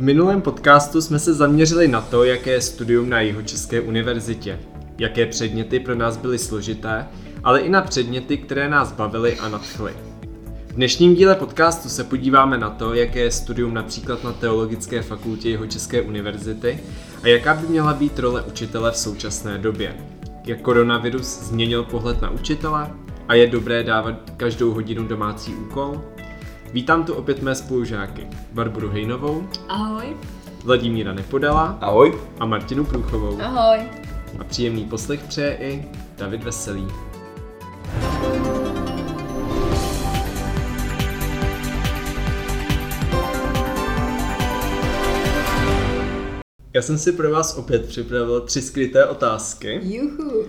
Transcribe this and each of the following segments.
V minulém podcastu jsme se zaměřili na to, jaké je studium na Jihočeské univerzitě, jaké předměty pro nás byly složité, ale i na předměty, které nás bavily a nadchly. V dnešním díle podcastu se podíváme na to, jaké je studium například na Teologické fakultě Jihočeské univerzity a jaká by měla být role učitele v současné době. Jak koronavirus změnil pohled na učitele a je dobré dávat každou hodinu domácí úkol? Vítám tu opět mé spolužáky Barboru Hejnovou, Ahoj. Vladimíra Nepodala Ahoj. a Martinu Průchovou. Ahoj. A příjemný poslech přeje i David Veselý. Já jsem si pro vás opět připravil tři skryté otázky. Juhu.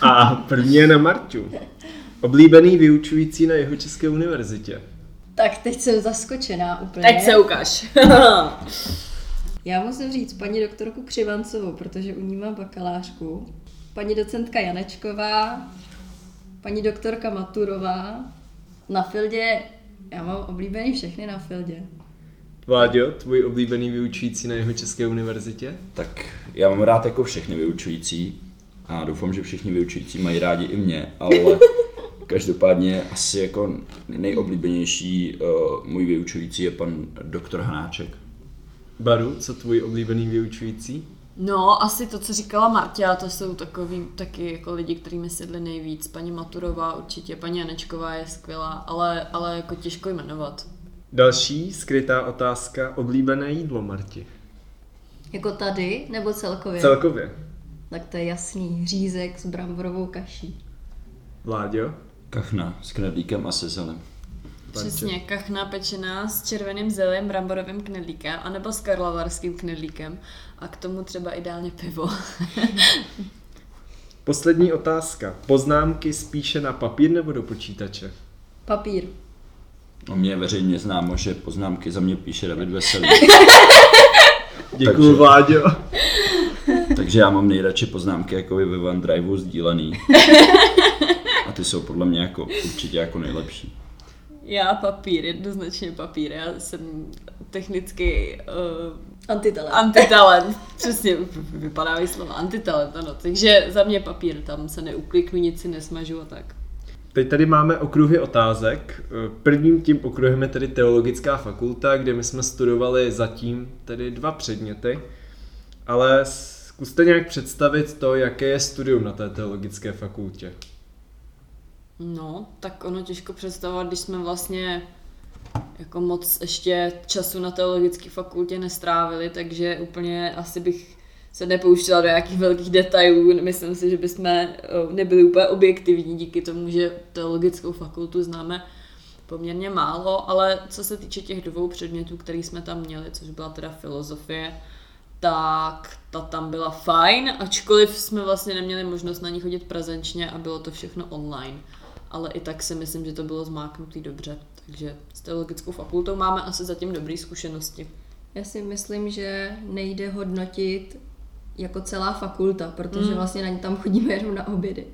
A první je na Marťu. Oblíbený vyučující na jeho České univerzitě. Tak teď jsem zaskočená úplně. Teď se ukáž. Já musím říct paní doktorku Křivancovou, protože u ní mám bakalářku. Paní docentka Janečková, paní doktorka Maturová. Na Fildě, já mám oblíbený všechny na Fildě. Vláďo, tvůj oblíbený vyučující na jeho České univerzitě? Tak já mám rád jako všechny vyučující a doufám, že všichni vyučující mají rádi i mě, ale každopádně asi jako nejoblíbenější uh, můj vyučující je pan doktor Hanáček. Baru, co tvůj oblíbený vyučující? No, asi to, co říkala Marta, to jsou takový taky jako lidi, kteří mi sedli nejvíc. Paní Maturová určitě, paní Janečková je skvělá, ale, ale jako těžko jmenovat. Další skrytá otázka. Oblíbené jídlo, Marti. Jako tady, nebo celkově? Celkově. Tak to je jasný. Řízek s bramborovou kaší. Vláďo? Kachna s knedlíkem a se zelem. Přesně, kachna pečená s červeným zelím, bramborovým knedlíkem, anebo s karlavarským knedlíkem. A k tomu třeba ideálně pivo. Poslední otázka. Poznámky spíše na papír nebo do počítače? Papír. O mě je veřejně známo, že poznámky za mě píše David Veselý. Děkuju, Takže- Vláďo. Takže já mám nejradši poznámky jako ve OneDriveu sdílený. A ty jsou podle mě jako určitě jako nejlepší. Já papír, jednoznačně papír. Já jsem technicky uh, Antitalent. Antitalent, přesně, vypadá výslova antitalent, ano. Takže za mě papír, tam se neukliknu, nic si nesmažu a tak. Teď tady máme okruhy otázek. Prvním tím okruhem je tedy Teologická fakulta, kde my jsme studovali zatím tedy dva předměty. Ale zkuste nějak představit to, jaké je studium na té teologické fakultě. No, tak ono těžko představovat, když jsme vlastně jako moc ještě času na teologické fakultě nestrávili, takže úplně asi bych se nepouštěla do nějakých velkých detailů. Myslím si, že bychom eh, nebyli úplně objektivní díky tomu, že teologickou fakultu známe poměrně málo, ale co se týče těch dvou předmětů, který jsme tam měli, což byla teda filozofie, tak ta tam byla fajn, ačkoliv jsme vlastně neměli možnost na ní chodit prezenčně a bylo to všechno online. Ale i tak si myslím, že to bylo zmáknutý dobře. Takže s teologickou fakultou máme asi zatím dobré zkušenosti. Já si myslím, že nejde hodnotit jako celá fakulta, protože Mm. vlastně na ně tam chodíme jenom na obědy.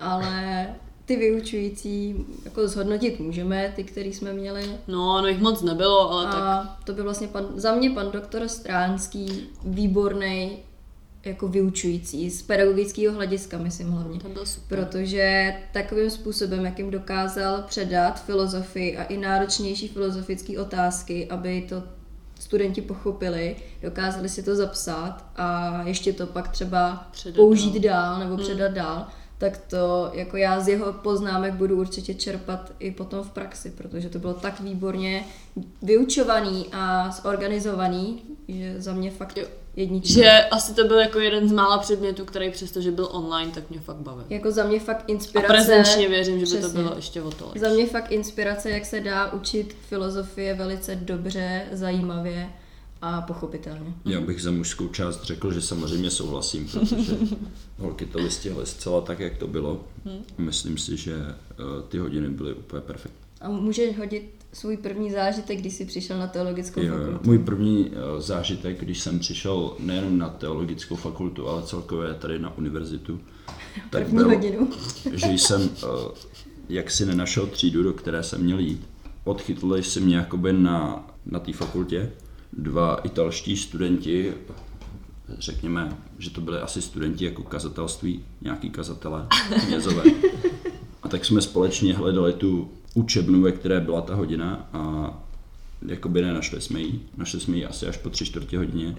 Ale ty vyučující jako zhodnotit můžeme, ty, který jsme měli. No, no jich moc nebylo, ale tak A to byl vlastně pan, za mě pan doktor Stránský výborný jako vyučující, z pedagogického hlediska, myslím hlavně. to byl super. Protože takovým způsobem, jakým dokázal předat filozofii a i náročnější filozofické otázky, aby to studenti pochopili, dokázali si to zapsat a ještě to pak třeba Předat použít dál. dál nebo předat dál, tak to jako já z jeho poznámek budu určitě čerpat i potom v praxi, protože to bylo tak výborně vyučovaný a zorganizovaný, že za mě fakt Jo. jednička. Že asi to byl jako jeden z mála předmětů, který přesto, že byl online, tak mě fakt bavil. Jako za mě fakt A inspirace. prezenčně věřím, že by to Přesně. bylo ještě o to Za mě fakt inspirace, jak se dá učit filozofie velice dobře, zajímavě a pochopitelně. Já bych za mužskou část řekl, že samozřejmě souhlasím, protože holky to vystihly zcela tak, jak to bylo. Myslím si, že eh, ty hodiny byly úplně perfektní. A můžeš hodit svůj první zážitek, když jsi přišel na teologickou Jo, fakultu? Můj první eh, zážitek, když jsem přišel nejenom na teologickou fakultu, ale celkově tady na univerzitu, tak První byl, hodinu. že jsem eh, jak si nenašel třídu, do které jsem měl jít. Odchytli si mě jakoby na, na té fakultě dva italští studenti, řekněme, že to byli asi studenti jako kazatelství, nějaký kazatelé, knězové. A tak jsme společně hledali tu učebnu, ve které byla ta hodina a jakoby nenašli jsme ji. Našli jsme ji asi až po tři čtvrtě hodině.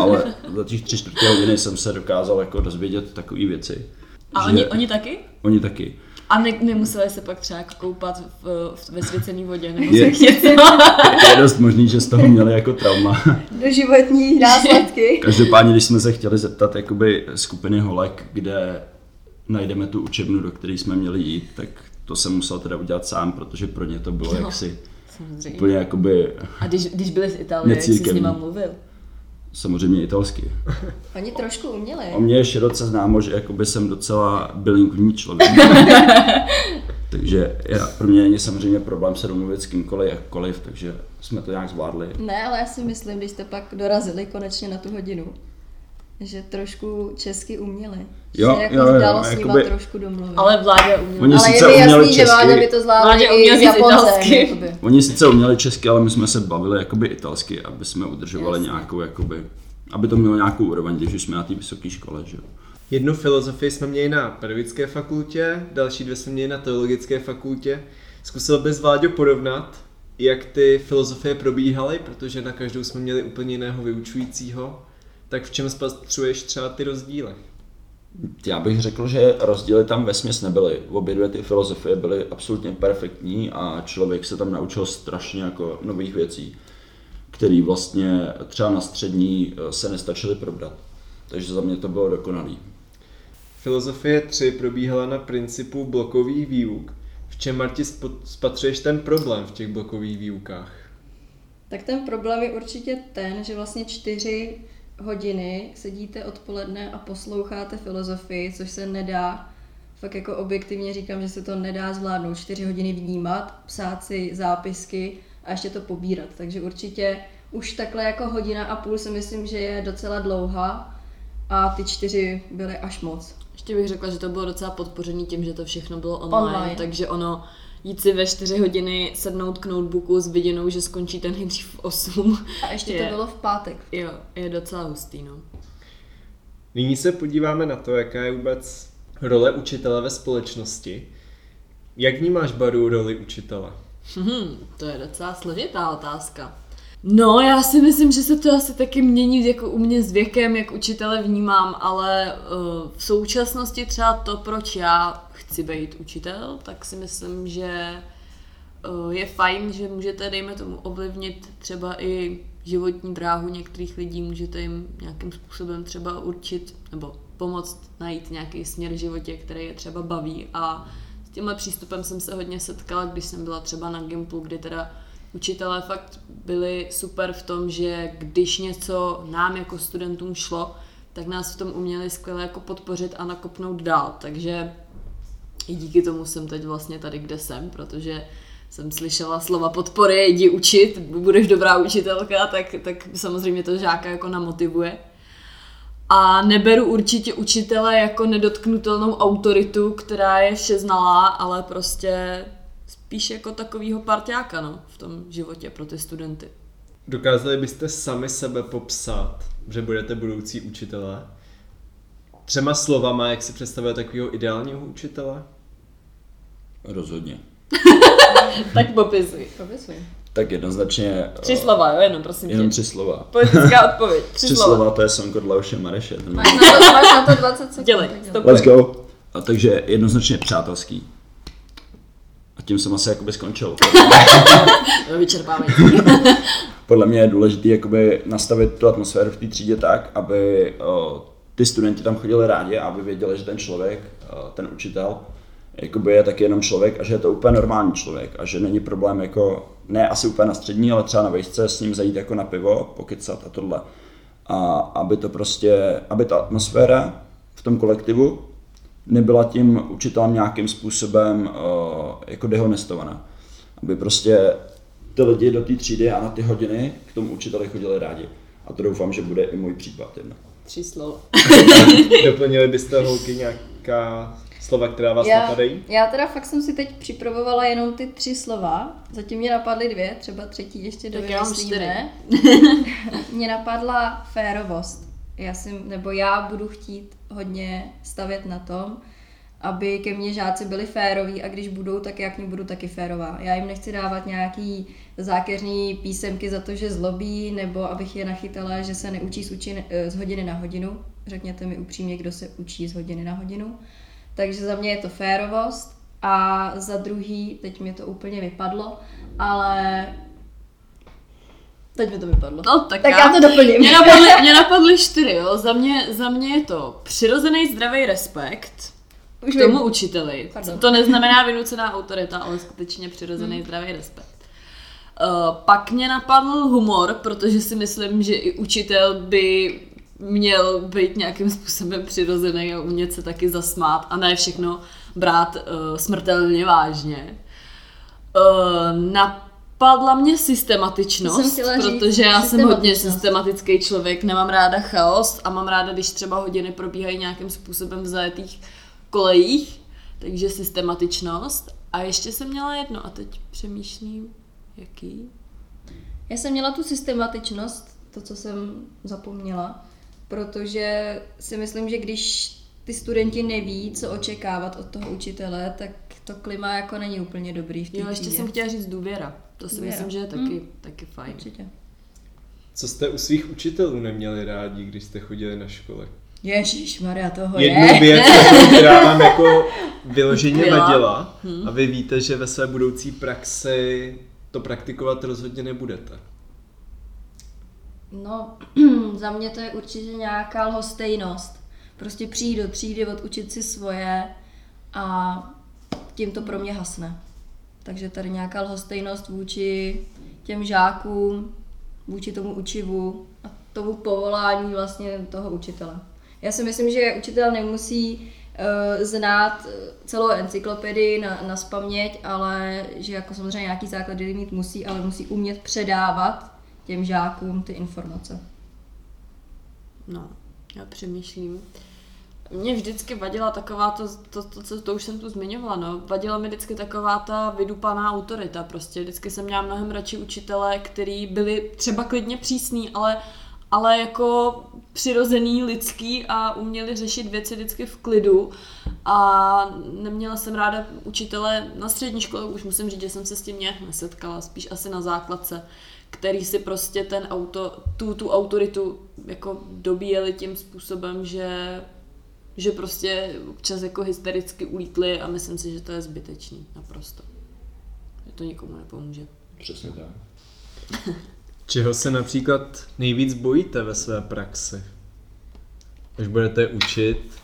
Ale za těch tři čtvrtě hodiny jsem se dokázal jako dozvědět takové věci. A že- oni, oni taky? Oni taky. A ne, nemuseli se pak třeba koupat v, v, ve svěcené vodě nebo Je- se něco. Je dost možný, že z toho měli jako trauma. Doživotní následky. Každopádně, když jsme se chtěli zeptat jakoby skupiny holek, kde najdeme tu učebnu, do které jsme měli jít, tak to jsem musel teda udělat sám, protože pro ně to bylo No. jaksi Samozřejmě. úplně jakoby A když, když byli z Itálie, jak jsi s nima mluvil? Samozřejmě italsky. Oni trošku uměli. O mě je široce známo, že jakoby jsem docela bilingvní člověk. takže já, pro mě není samozřejmě problém se domluvit s kýmkoliv, jakkoliv, takže jsme to nějak zvládli. Ne, ale já si myslím, když jste pak dorazili konečně na tu hodinu, že trošku česky uměli. Jo, že jako jo, jo, dalo s nima jakoby- trošku domluvit. Ale vládě uměl. Oni ale je sice mi uměli jasný, že česky. Vláďa by to zvládl Vláďa i italsky. jakoby. Oni sice uměli česky, ale my jsme se bavili jakoby italsky, aby jsme udržovali Jasně. nějakou, jakoby, aby to mělo nějakou úroveň, když jsme na té vysoké škole, že jo. Jednu filozofii jsme měli na pedagogické fakultě, další dvě jsme měli na teologické fakultě. Zkusil bys, Vláďo, porovnat, jak ty filozofie probíhaly, protože na každou jsme měli úplně jiného vyučujícího. Tak v čem spatřuješ třeba ty rozdíly? Já bych řekl, že rozdíly tam ve směs nebyly. Obě dvě ty filozofie byly absolutně perfektní a člověk se tam naučil strašně jako nových věcí, které vlastně třeba na střední eh, se nestačily probrat. Takže za mě to bylo dokonalý. Filozofie 3 probíhala na principu blokových výuk. V čem, Marti, spatřuješ ten problém v těch blokových výukách? Tak ten problém je určitě ten, že vlastně čtyři hodiny sedíte odpoledne a posloucháte filozofii, což se nedá, fakt jako objektivně říkám, že se to nedá zvládnout, čtyři hodiny vnímat, psát si zápisky a ještě to pobírat. Takže určitě už takhle jako hodina a půl si myslím, že je docela dlouhá a ty čtyři byly až moc. Ještě bych řekla, že to bylo docela podpořený tím, že to všechno bylo online, Online. takže ono jít si ve 4 hodiny sednout k notebooku s viděnou, že skončí ten nejdřív v 8, A ještě Je. to bylo v pátek. jo, je docela hustý, no. Nyní se podíváme na to, jaká je vůbec role učitele ve společnosti. Jak vnímáš, Baru, roli učitele? Hmm, to je docela složitá otázka. No, já si myslím, že se to asi taky mění jako u mě s věkem, jak učitele vnímám, ale uh, v současnosti třeba to, proč já chci být učitel, tak si myslím, že uh, je fajn, že můžete, dejme tomu, ovlivnit třeba i životní dráhu některých lidí, můžete jim nějakým způsobem třeba určit nebo pomoct najít nějaký směr v životě, který je třeba baví a s tímhle přístupem jsem se hodně setkala, když jsem byla třeba na Gimplu, kdy teda učitelé fakt byli super v tom, že když něco nám jako studentům šlo, tak nás v tom uměli skvěle jako podpořit a nakopnout dál. Takže i díky tomu jsem teď vlastně tady, kde jsem, protože jsem slyšela slova podpory, jdi učit, budeš dobrá učitelka, tak, tak samozřejmě to žáka jako namotivuje. A neberu určitě učitele jako nedotknutelnou autoritu, která je vše znalá, ale prostě spíš jako takovýho parťáka no, v tom životě pro ty studenty. Dokázali byste sami sebe popsat, že budete budoucí učitelé? Třema slovama, jak si představuje takového ideálního učitele? Rozhodně. Tak popisuj. Popisuj. Tak jednoznačně... Tři eh, slova, jo, jenom prosím Jenom tě. tři slova. Politická odpověď. Tři, Tři slova. slova, to je song od Leoše Mareše. Ten Máš na to, máš na to 20 sekund. Dělej, tak dělej. stop. Let's go. A takže jednoznačně přátelský. A tím jsem asi jakoby skončil. Jo, vyčerpávají. Podle mě je důležité jakoby nastavit tu atmosféru v té třídě tak, aby o, ty studenti tam chodili rádi a aby věděli, že ten člověk, o, ten učitel, jakoby je taky jenom člověk a že je to úplně normální člověk a že není problém jako, ne asi úplně na střední, ale třeba na vejšce s ním zajít jako na pivo, pokycat a tohle. A aby to prostě, aby ta atmosféra v tom kolektivu nebyla tím učitelem nějakým způsobem o, jako dehonestovaná. Aby prostě ty lidi do té třídy a na ty hodiny k tomu učiteli chodili rádi. A to doufám, že bude i můj případ jedno. Tři slova. Doplnili byste holky nějaká Slova, která vás Já, napadají? já teda fakt jsem si teď připravovala jenom ty tři slova. Zatím mě napadly dvě, třeba třetí ještě Tak mám dovymyslíme. mě napadla férovost. Já si, nebo já budu chtít hodně stavět na tom, aby ke mně žáci byli féroví a když budou, tak já k ním budu taky férová. Já jim nechci dávat nějaký zákeřný písemky za to, že zlobí, nebo abych je nachytala, že se neučí z, učin, z hodiny na hodinu. Řekněte mi upřímně, kdo se učí z hodiny na hodinu. Takže za mě je to férovost a za druhý, teď mě to úplně vypadlo, ale teď mi to vypadlo. No, tak, tak já to doplním. Mě napadly, mě napadly čtyři, jo. Za mě, za mě je to přirozený zdravý respekt Už k tomu vím. učiteli. Pardon. To neznamená vynucená autorita, ale skutečně přirozený Hmm. zdravý respekt. Uh, pak mě napadl humor, protože si myslím, že i učitel by měl být nějakým způsobem přirozený a umět se taky zasmát a ne všechno brát uh, smrtelně vážně. Uh, napadla mě systematičnost, chtěla říct, protože já jsem hodně systematický člověk, nemám ráda chaos a mám ráda, když třeba hodiny probíhají nějakým způsobem v zajetých kolejích, takže systematičnost. A ještě jsem měla jedno a teď přemýšlím, jaký? Já jsem měla tu systematičnost, to, co jsem zapomněla, protože si myslím, že když ty studenti neví, co očekávat od toho učitele, tak to klima jako není úplně dobrý v té Jo, ještě jsem chtěla říct důvěra. To si Důvěra. myslím, že je taky, taky fajn. Určitě. Co jste u svých učitelů neměli rádi, když jste chodili na škole? Ježíš Maria, toho Jednu je. věc, která vám jako vyloženě Byla. vadila a vy víte, že ve své budoucí praxi to praktikovat rozhodně nebudete. No, za mě to je určitě nějaká lhostejnost. Prostě přijít do třídy, odučit si svoje a tím to pro mě hasne. Takže tady nějaká lhostejnost vůči těm žákům, vůči tomu učivu a tomu povolání vlastně toho učitele. Já si myslím, že učitel nemusí uh, znát eh, celou encyklopedii na, na spaměť, ale že jako samozřejmě nějaký základy mít musí, ale musí umět předávat těm žákům ty informace. No, já přemýšlím. Mě vždycky vadila taková to, to, to, to, to už jsem tu zmiňovala, no. Vadila mi vždycky taková ta vydupaná autorita, prostě. Vždycky jsem měla mnohem radši učitele, který byli třeba klidně přísný, ale, ale jako přirozený, lidský a uměli řešit věci vždycky v klidu. A neměla jsem ráda učitele na střední škole, už musím říct, že jsem se s tím nějak nesetkala, spíš asi na základce který si prostě ten auto, tu, tu autoritu jako dobíjeli tím způsobem, že, že prostě občas jako hystericky ulítli a myslím si, že to je zbytečný naprosto. Že to nikomu nepomůže. Přesně tak. Čeho se například nejvíc bojíte ve své praxi? Až budete učit,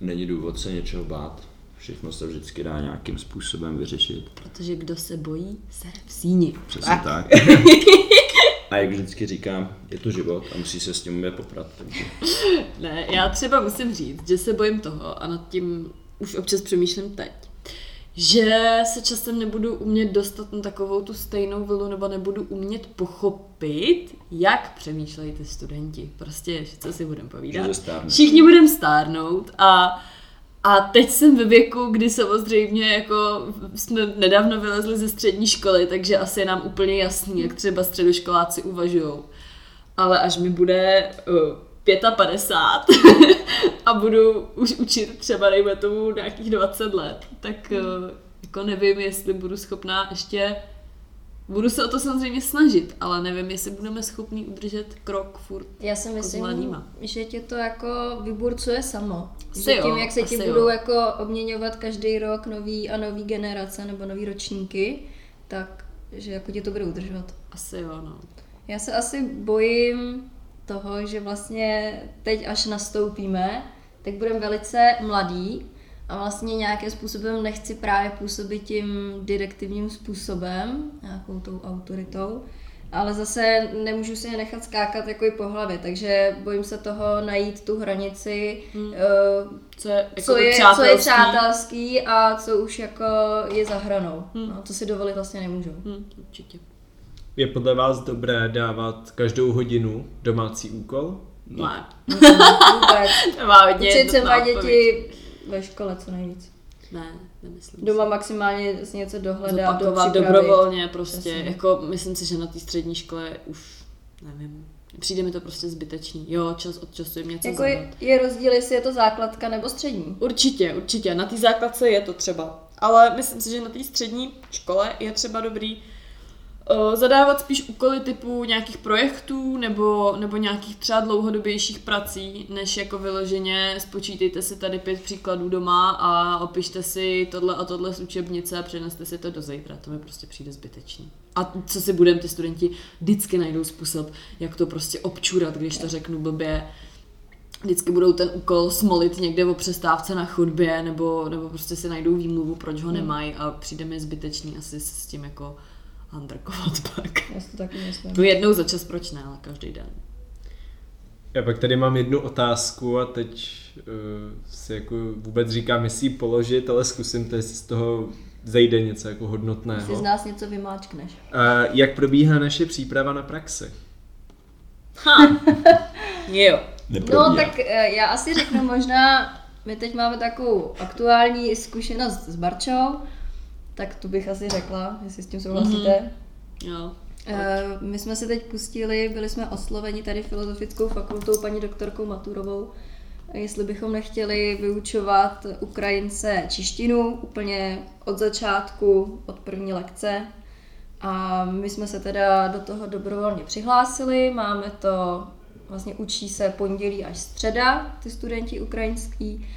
Není důvod se něčeho bát. Všechno se vždycky dá nějakým způsobem vyřešit. Protože kdo se bojí, sere v síni. Přesně tak. A jak vždycky říkám, je to život a musí se s tím umět poprat. Takže Ne, já třeba musím říct, že se bojím toho a nad tím už občas přemýšlím teď, že se časem nebudu umět dostat na takovou tu stejnou vlnu nebo nebudu umět pochopit, jak přemýšlejí ty studenti. Prostě, co si budeme povídat. Všichni budeme stárnout a a teď jsem ve věku, kdy samozřejmě jako jsme nedávno vylezli ze střední školy, takže asi je nám úplně jasný, jak třeba středoškoláci uvažují. Ale až mi bude uh, 55 a budu už učit třeba dejme tomu nějakých 20 let, tak uh, jako nevím, jestli budu schopná ještě Budu se o to samozřejmě snažit, ale nevím, jestli budeme schopni udržet krok furt. Já si myslím, mladýma. že tě to jako vyburcuje samo. Asi že jo, tím, jak se ti budou jo. jako obměňovat každý rok nový a nový generace nebo nový ročníky, tak že jako tě to bude udržovat. Asi jo, no. Já se asi bojím toho, že vlastně teď, až nastoupíme, tak budeme velice mladí a vlastně nějakým způsobem nechci právě působit tím direktivním způsobem, nějakou tou autoritou, ale zase nemůžu si je nechat skákat jako i po hlavě, takže bojím se toho najít tu hranici, Hmm. eh, Co je, jako co, je, co je přátelský. a co už jako je za hranou. Hmm. No, to si dovolit vlastně nemůžu. Hm, určitě. je podle vás dobré dávat každou hodinu domácí úkol? Ne. Vůbec. To má hodně Učit se jednotná má odpověď. děti ve škole co nejvíc. Ne, nemyslím Doma si. maximálně něco dohledat, Zopakovat dopřipravit. dobrovolně prostě, Přesně. jako myslím si, že na té střední škole už, nevím, přijde mi to prostě zbytečný. Jo, čas od času jim něco Jako zadat. je, je rozdíl, jestli je to základka nebo střední. Určitě, určitě. Na té základce je to třeba. Ale myslím si, že na té střední škole je třeba dobrý zadávat spíš úkoly typu nějakých projektů nebo, nebo nějakých třeba dlouhodobějších prací, než jako vyloženě spočítejte si tady pět příkladů doma a opište si tohle a tohle z učebnice a přeneste si to do zítra. To mi prostě přijde zbytečný. A co si budem, ty studenti vždycky najdou způsob, jak to prostě občurat, když to řeknu blbě vždycky budou ten úkol smolit někde o přestávce na chodbě, nebo, nebo prostě si najdou výmluvu, proč ho nemají a přijde mi zbytečný asi s tím jako handrkovat pak. Já si to taky myslím. To jednou za čas, proč ne, ale každý den. Já pak tady mám jednu otázku a teď uh, si jako vůbec říkám, jestli ji položit, ale zkusím to, jestli z toho zejde něco jako Si hodnotného. z nás něco vymáčkneš. Uh, jak probíhá naše příprava na praxi? Jo. Neprobíhá. No tak eh, já asi řeknu možná, my teď máme takovou aktuální zkušenost s Barčou, tak tu bych asi řekla, jestli s tím souhlasíte. Jo. Eh, My jsme se teď pustili, byli jsme osloveni tady filozofickou fakultou paní doktorkou Maturovou, jestli bychom nechtěli vyučovat Ukrajince češtinu úplně od začátku, od první lekce. A my jsme se teda do toho dobrovolně přihlásili, máme to, vlastně učí se pondělí až středa, ty studenti ukrajinský.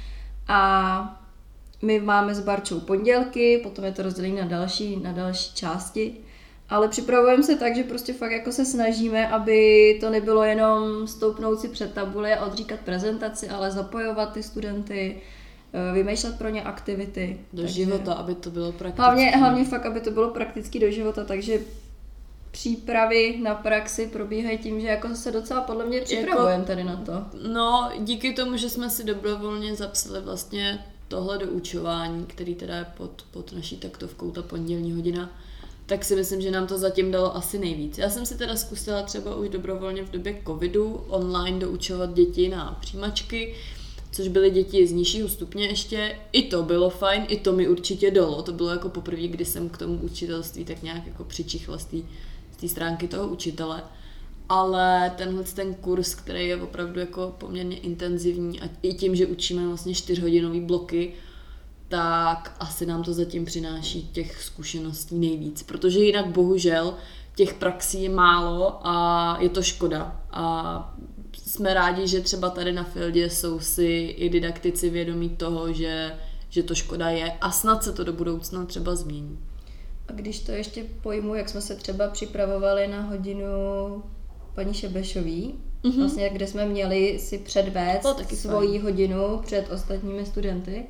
A my máme s Barčou pondělky, potom je to rozdělení na další, na další části. Ale připravujeme se tak, že prostě fakt jako se snažíme, aby to nebylo jenom stoupnout si před tabuli a odříkat prezentaci, ale zapojovat ty studenty, eh, vymýšlet pro ně aktivity. Do Takže- života, aby to bylo praktické. Hlavně, hlavně fakt, aby to bylo prakticky do života, takže přípravy na praxi probíhají tím, že jako se docela podle mě připravujeme tady na to. No, díky tomu, že jsme si dobrovolně zapsali vlastně tohle do učování, který teda je pod, pod naší taktovkou, ta pondělní hodina, tak si myslím, že nám to zatím dalo asi nejvíc. Já jsem si teda zkusila třeba už dobrovolně v době covidu online doučovat děti na přijímačky, což byly děti z nižšího stupně ještě. I to bylo fajn, i to mi určitě dalo. To bylo jako poprvé, kdy jsem k tomu učitelství tak nějak jako přičichla z té stránky toho učitele. Ale tenhle ten kurz, který je opravdu jako poměrně intenzivní a i tím, že učíme vlastně čtyřhodinové bloky, tak asi nám to zatím přináší těch zkušeností nejvíc. Protože jinak bohužel těch praxí je málo a je to škoda. A jsme rádi, že třeba tady na Fieldě jsou si i didaktici vědomí toho, že, že to škoda je a snad se to do budoucna třeba změní. A když to ještě pojmu, jak jsme se třeba připravovali na hodinu paní Šebešový, mm-hmm. vlastně kde jsme měli si předvést svoji fajn. hodinu před ostatními studenty,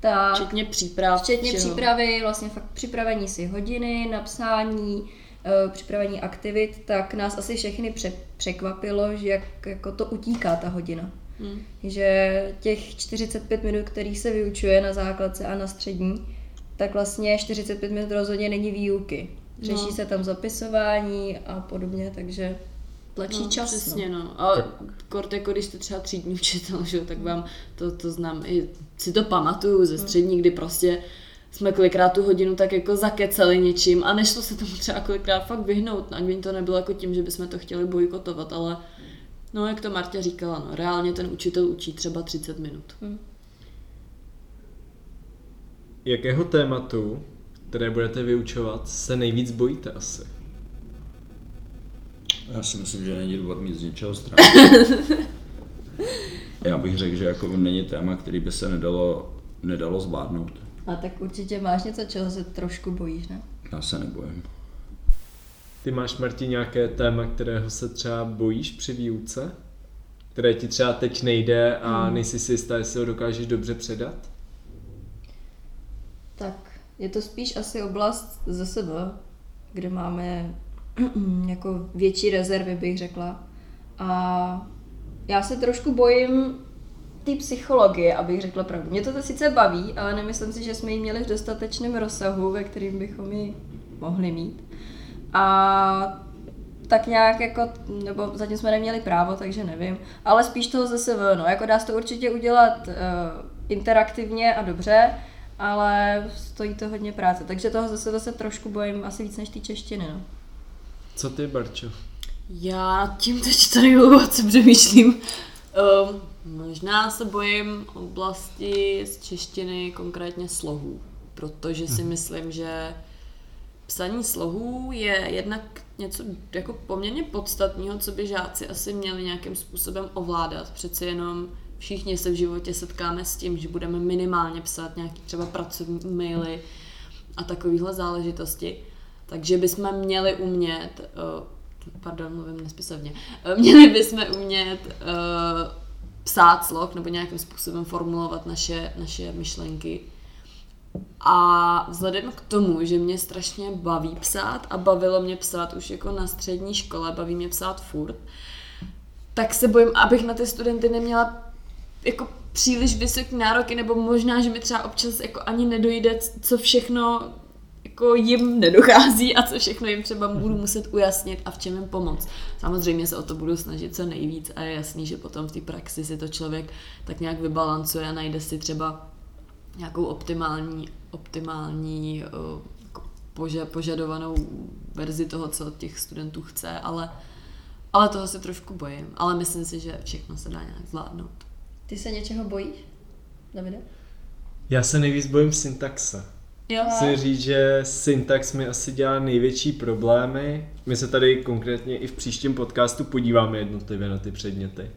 tak Včetně příprav. Včetně všeho. přípravy, vlastně fakt připravení si hodiny, napsání, eh, připravení aktivit, tak nás asi všechny pře- překvapilo, že jak jako to utíká ta hodina. Hmm. Že těch 45 minut, který se vyučuje na základce a na střední, tak vlastně 45 minut rozhodně není výuky. Řeší No. se tam zapisování a podobně, takže tlačí No, čas. Přesně, no. no. A kort jako když jste třeba třídní učitel, že, tak vám to, to znám, i si to pamatuju ze střední, kdy prostě jsme kolikrát tu hodinu tak jako zakeceli něčím a nešlo se tomu třeba kolikrát fakt vyhnout, ani to nebylo jako tím, že bychom to chtěli bojkotovat, ale no jak to Marta říkala, no reálně ten učitel učí třeba 30 minut. Jakého tématu, které budete vyučovat, se nejvíc bojíte asi? Já si myslím, že není důvod mít z něčeho strach. Já bych řekl, že jako není téma, který by se nedalo, nedalo zvládnout. A tak určitě máš něco, čeho se trošku bojíš, ne? Já se nebojím. Ty máš, Marti, nějaké téma, kterého se třeba bojíš při výuce? Které ti třeba teď nejde a nejsi si jistá, jestli ho dokážeš dobře předat? Tak je to spíš asi oblast ZSB, kde máme jako větší rezervy, bych řekla. A já se trošku bojím té psychologie, abych řekla pravdu. Mě to sice baví, ale nemyslím si, že jsme ji měli v dostatečném rozsahu, ve kterým bychom ji mohli mít. A tak nějak jako, nebo zatím jsme neměli právo, takže nevím, ale spíš toho ZSV, no, jako dá se to určitě udělat uh, interaktivně a dobře, ale stojí to hodně práce, takže toho zase se trošku bojím asi víc než té češtiny, no. Co ty, Barčo? Já nad tím teď tady hluboce přemýšlím. Um, možná se bojím oblasti z češtiny, konkrétně slohů, protože si myslím, že psaní slohů je jednak něco jako poměrně podstatného, co by žáci asi měli nějakým způsobem ovládat. Přeci jenom všichni se v životě setkáme s tím, že budeme minimálně psát nějaký třeba pracovní maily a takovéhle záležitosti. Takže bychom měli umět, uh, pardon, mluvím nespisovně, uh, měli bychom umět uh, psát slov nebo nějakým způsobem formulovat naše, naše myšlenky. A vzhledem k tomu, že mě strašně baví psát a bavilo mě psát už jako na střední škole, baví mě psát furt, tak se bojím, abych na ty studenty neměla jako příliš vysoký nároky, nebo možná, že mi třeba občas jako ani nedojde, co všechno jako jim nedochází a co všechno jim třeba budu muset ujasnit a v čem jim pomoct. Samozřejmě se o to budu snažit co nejvíc a je jasný, že potom v té praxi si to člověk tak nějak vybalancuje a najde si třeba nějakou optimální, optimální uh, poža, požadovanou verzi toho, co od těch studentů chce, ale, ale toho se trošku bojím. Ale myslím si, že všechno se dá nějak zvládnout. Ty se něčeho bojíš, Davide? Já se nejvíc bojím syntaxe. Jo. Chci říct, že syntax mi asi dělá největší problémy. My se tady konkrétně i v příštím podcastu podíváme jednotlivě na ty předměty.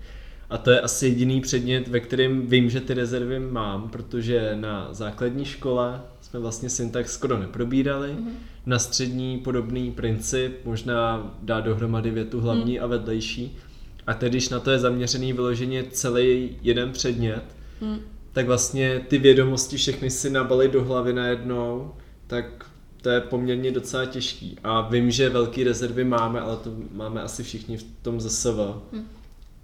A to je asi jediný předmět, ve kterém vím, že ty rezervy mám, protože na základní škole jsme vlastně syntax skoro neprobírali. Mm-hmm. Na střední podobný princip, možná dá dohromady větu hlavní mm. a vedlejší. A teď, když na to je zaměřený vyloženě celý jeden předmět, mm. Tak vlastně ty vědomosti všechny si nabali do hlavy najednou, tak to je poměrně docela těžký. A vím, že velké rezervy máme, ale to máme asi všichni v tom ZSV. Mm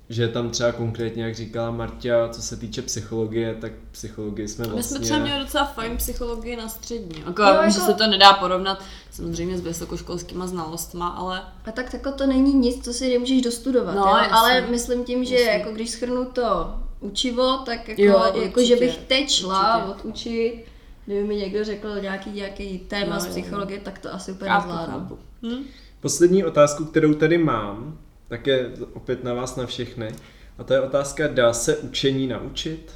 že tam třeba konkrétně, jak říkala Marta, co se týče psychologie, tak psychologii jsme vlastně... My jsme třeba měli docela fajn psychologii na střední. Jako, no, jako... že se to nedá porovnat samozřejmě s vysokoškolskýma znalostma, ale... A tak tako to není nic, co si nemůžeš dostudovat, no, jo? ale myslím tím, že jasný. jako když schrnu to učivo, tak jako, jo, jako že bych teď šla určitě. odučit, kdyby mi někdo řekl nějaký, nějaký téma no, z psychologie, jo. tak to asi úplně nezvládnu. Hm? Poslední otázku, kterou tady mám, tak je opět na vás na všechny. A to je otázka, dá se učení naučit?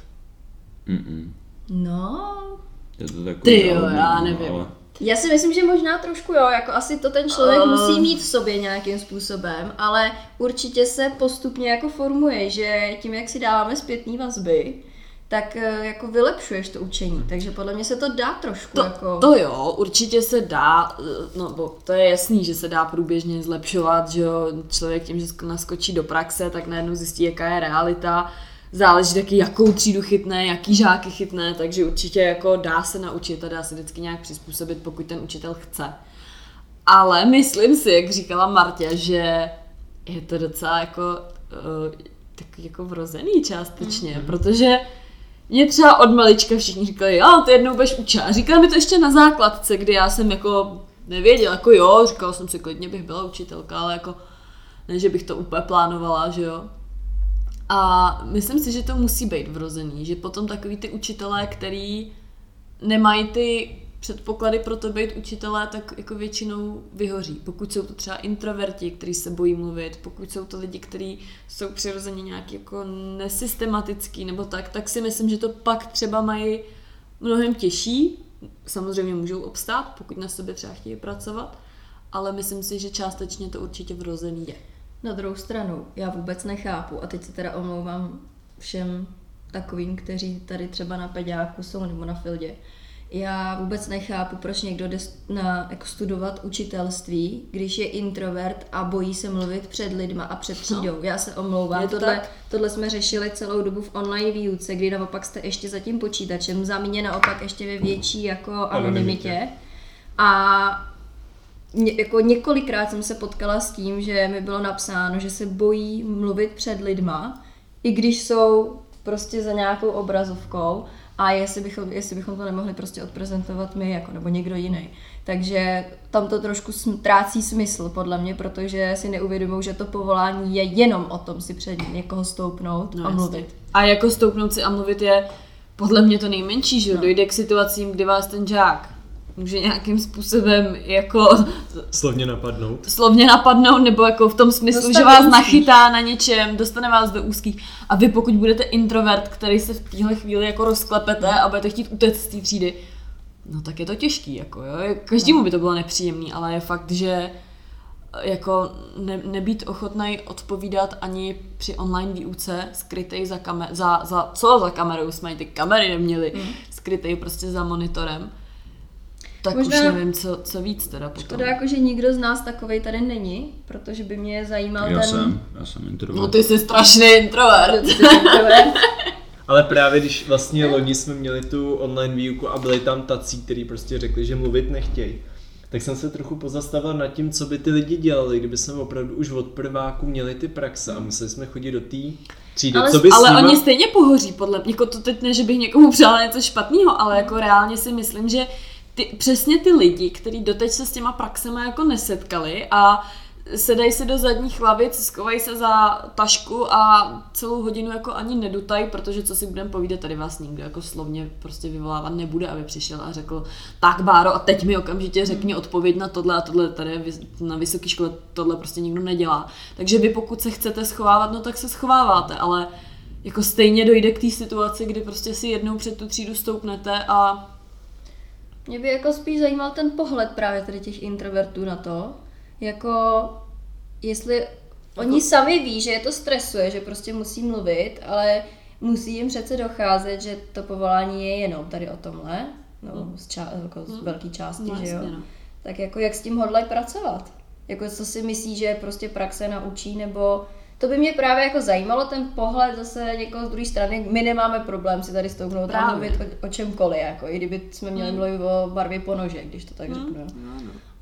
Mm-mm. No. Je to takový Ty jo, já nevím. Ale... Já si myslím, že možná trošku jo, jako asi to ten člověk uh... musí mít v sobě nějakým způsobem, ale určitě se postupně jako formuje, že tím, jak si dáváme zpětné vazby, tak eh, jako vylepšuješ to učení, takže podle mě se to dá trošku. To, jako... to jo, určitě se dá, eh, no bo to je jasný, že se dá průběžně zlepšovat, že jo, člověk tím, že naskočí do praxe, tak najednou zjistí, jaká je realita, záleží taky, jakou třídu chytne, jaký žáky chytne, takže určitě jako dá se naučit a dá se vždycky nějak přizpůsobit, pokud ten učitel chce. Ale myslím si, jak říkala Martě, že je to docela jako, uh, tak jako vrozený částečně, mm-hmm. protože mě třeba od malička všichni říkali, jo, ty jednou budeš učit. A říkali mi to ještě na základce, kdy já jsem jako nevěděla, jako jo, říkala jsem si, klidně bych byla učitelka, ale jako ne, že bych to úplně plánovala, že jo. A myslím si, že to musí být vrozený, že potom takový ty učitelé, který nemají ty předpoklady pro to být učitelé, tak jako většinou vyhoří. Pokud jsou to třeba introverti, kteří se bojí mluvit, pokud jsou to lidi, kteří jsou přirozeně nějak jako nesystematický nebo tak, tak si myslím, že to pak třeba mají mnohem těžší. Samozřejmě můžou obstát, pokud na sobě třeba chtějí pracovat, ale myslím si, že částečně to určitě vrozený je. Na druhou stranu, já vůbec nechápu, a teď se teda omlouvám všem takovým, kteří tady třeba na peďáku jsou nebo na fildě, já vůbec nechápu, proč někdo jde na, jako studovat učitelství, když je introvert a bojí se mluvit před lidma a před třídou. No. Já se omlouvám. To tohle, tohle jsme řešili celou dobu v online výuce, kdy naopak jste ještě za tím počítačem, za mě naopak ještě ve větší jako anonymitě. A ně, jako několikrát jsem se potkala s tím, že mi bylo napsáno, že se bojí mluvit před lidma, i když jsou prostě za nějakou obrazovkou a jestli bychom, jestli bychom to nemohli prostě odprezentovat my, jako, nebo někdo jiný. Takže tam to trošku trácí smysl, podle mě, protože si neuvědomují, že to povolání je jenom o tom si před někoho stoupnout No, a mluvit. A jako stoupnout si a mluvit je podle mě to nejmenší, že jo? No. Dojde k situacím, kdy vás ten žák může nějakým způsobem jako Slovně napadnout. slovně napadnout, nebo jako v tom smyslu, Dostane že vás úzkých. nachytá na něčem, dostane vás do úzkých. A vy pokud budete introvert, který se v téhle chvíli jako rozklepete a budete chtít utéct z té třídy, no tak je to těžký, jako jo. Každému by to bylo nepříjemný, ale je fakt, že jako ne, nebýt ochotný odpovídat ani při online výuce, skrytej za, kamer, za, za, co za kamerou jsme ty kamery neměli, mm. skrytej prostě za monitorem, tak Možná- už nevím, co, co víc teda potom. Škoda jako, že nikdo z nás takovej tady není, protože by mě zajímal Já ten... jsem, já jsem introvert. No ty jsi strašný introvert. Ale právě když vlastně loni jsme měli tu online výuku a byli tam tací, kteří prostě řekli, že mluvit nechtějí, tak jsem se trochu pozastavil nad tím, co by ty lidi dělali, kdyby jsme opravdu už od prváku měli ty praxe a museli jsme chodit do té třídy. Ale- co by ale nima... oni stejně pohoří, podle mě. Jako to teď ne, že bych někomu přála něco špatného, ale jako reálně si myslím, že ty, přesně ty lidi, kteří doteď se s těma praxema jako nesetkali a sedají se do zadních lavic, skovají se za tašku a celou hodinu jako ani nedutají, protože co si budeme povídat, tady vás nikdo jako slovně prostě vyvolávat nebude, aby přišel a řekl, tak Báro, a teď mi okamžitě řekni odpověď na tohle a tohle, tady na vysoké škole tohle prostě nikdo nedělá. Takže vy pokud se chcete schovávat, no tak se schováváte, ale jako stejně dojde k té situaci, kdy prostě si jednou před tu třídu stoupnete a Mě by jako spíš zajímal ten pohled právě tady těch introvertů na to, jako jestli oni sami ví, že je to stresuje, že prostě musí mluvit, ale musí jim přece docházet, že to povolání je jenom tady o tomhle, no z, ča- jako z velké části, no, že jo. no. Tak jako jak s tím hodlají pracovat? Jako co si myslí, že prostě praxe naučí, nebo to by mě právě jako zajímalo, ten pohled zase někoho z druhé strany. My nemáme problém si tady stoupnout a mluvit o, o čemkoliv, jako i kdyby jsme měli mluvit o barvě ponože, když to tak řeknu.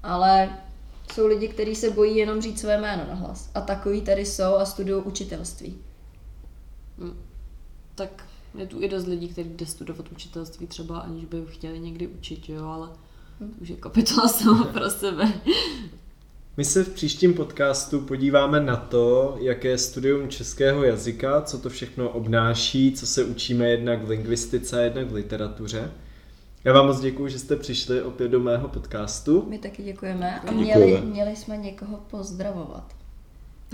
Ale jsou lidi, kteří se bojí jenom říct své jméno na hlas. A takový tady jsou a studují učitelství. tak je tu i dost lidí, kteří jde studovat učitelství třeba, aniž by chtěli někdy učit, jo, ale to už je kapitola sama pro sebe. My se v příštím podcastu podíváme na to, jaké je studium českého jazyka, co to všechno obnáší, co se učíme jednak v lingvistice, jednak v literatuře. Já vám moc děkuji, že jste přišli opět do mého podcastu. My taky děkujeme a Děkujeme. měli, měli jsme někoho pozdravovat.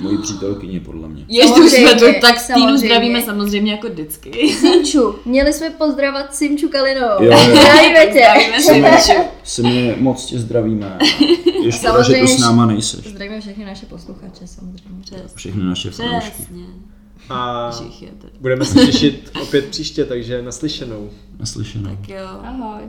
Mojí přítelkyně, podle mě. Ještě už jsme tu, Samozřejmě, tak s tím samozřejmě. zdravíme samozřejmě jako vždycky. Simču, měli jsme pozdravovat Simču Kalinovou. Jo, jo. Zdravíme tě. Zdravíme si, Se mě moc tě zdravíme. Je škoda, že Samozřejmě, tu s náma nejseš. Zdravíme všechny naše posluchače samozřejmě. Všechny naše fanoušky. Přesně. A budeme se těšit opět příště, takže naslyšenou. Naslyšenou. Tak jo. Ahoj.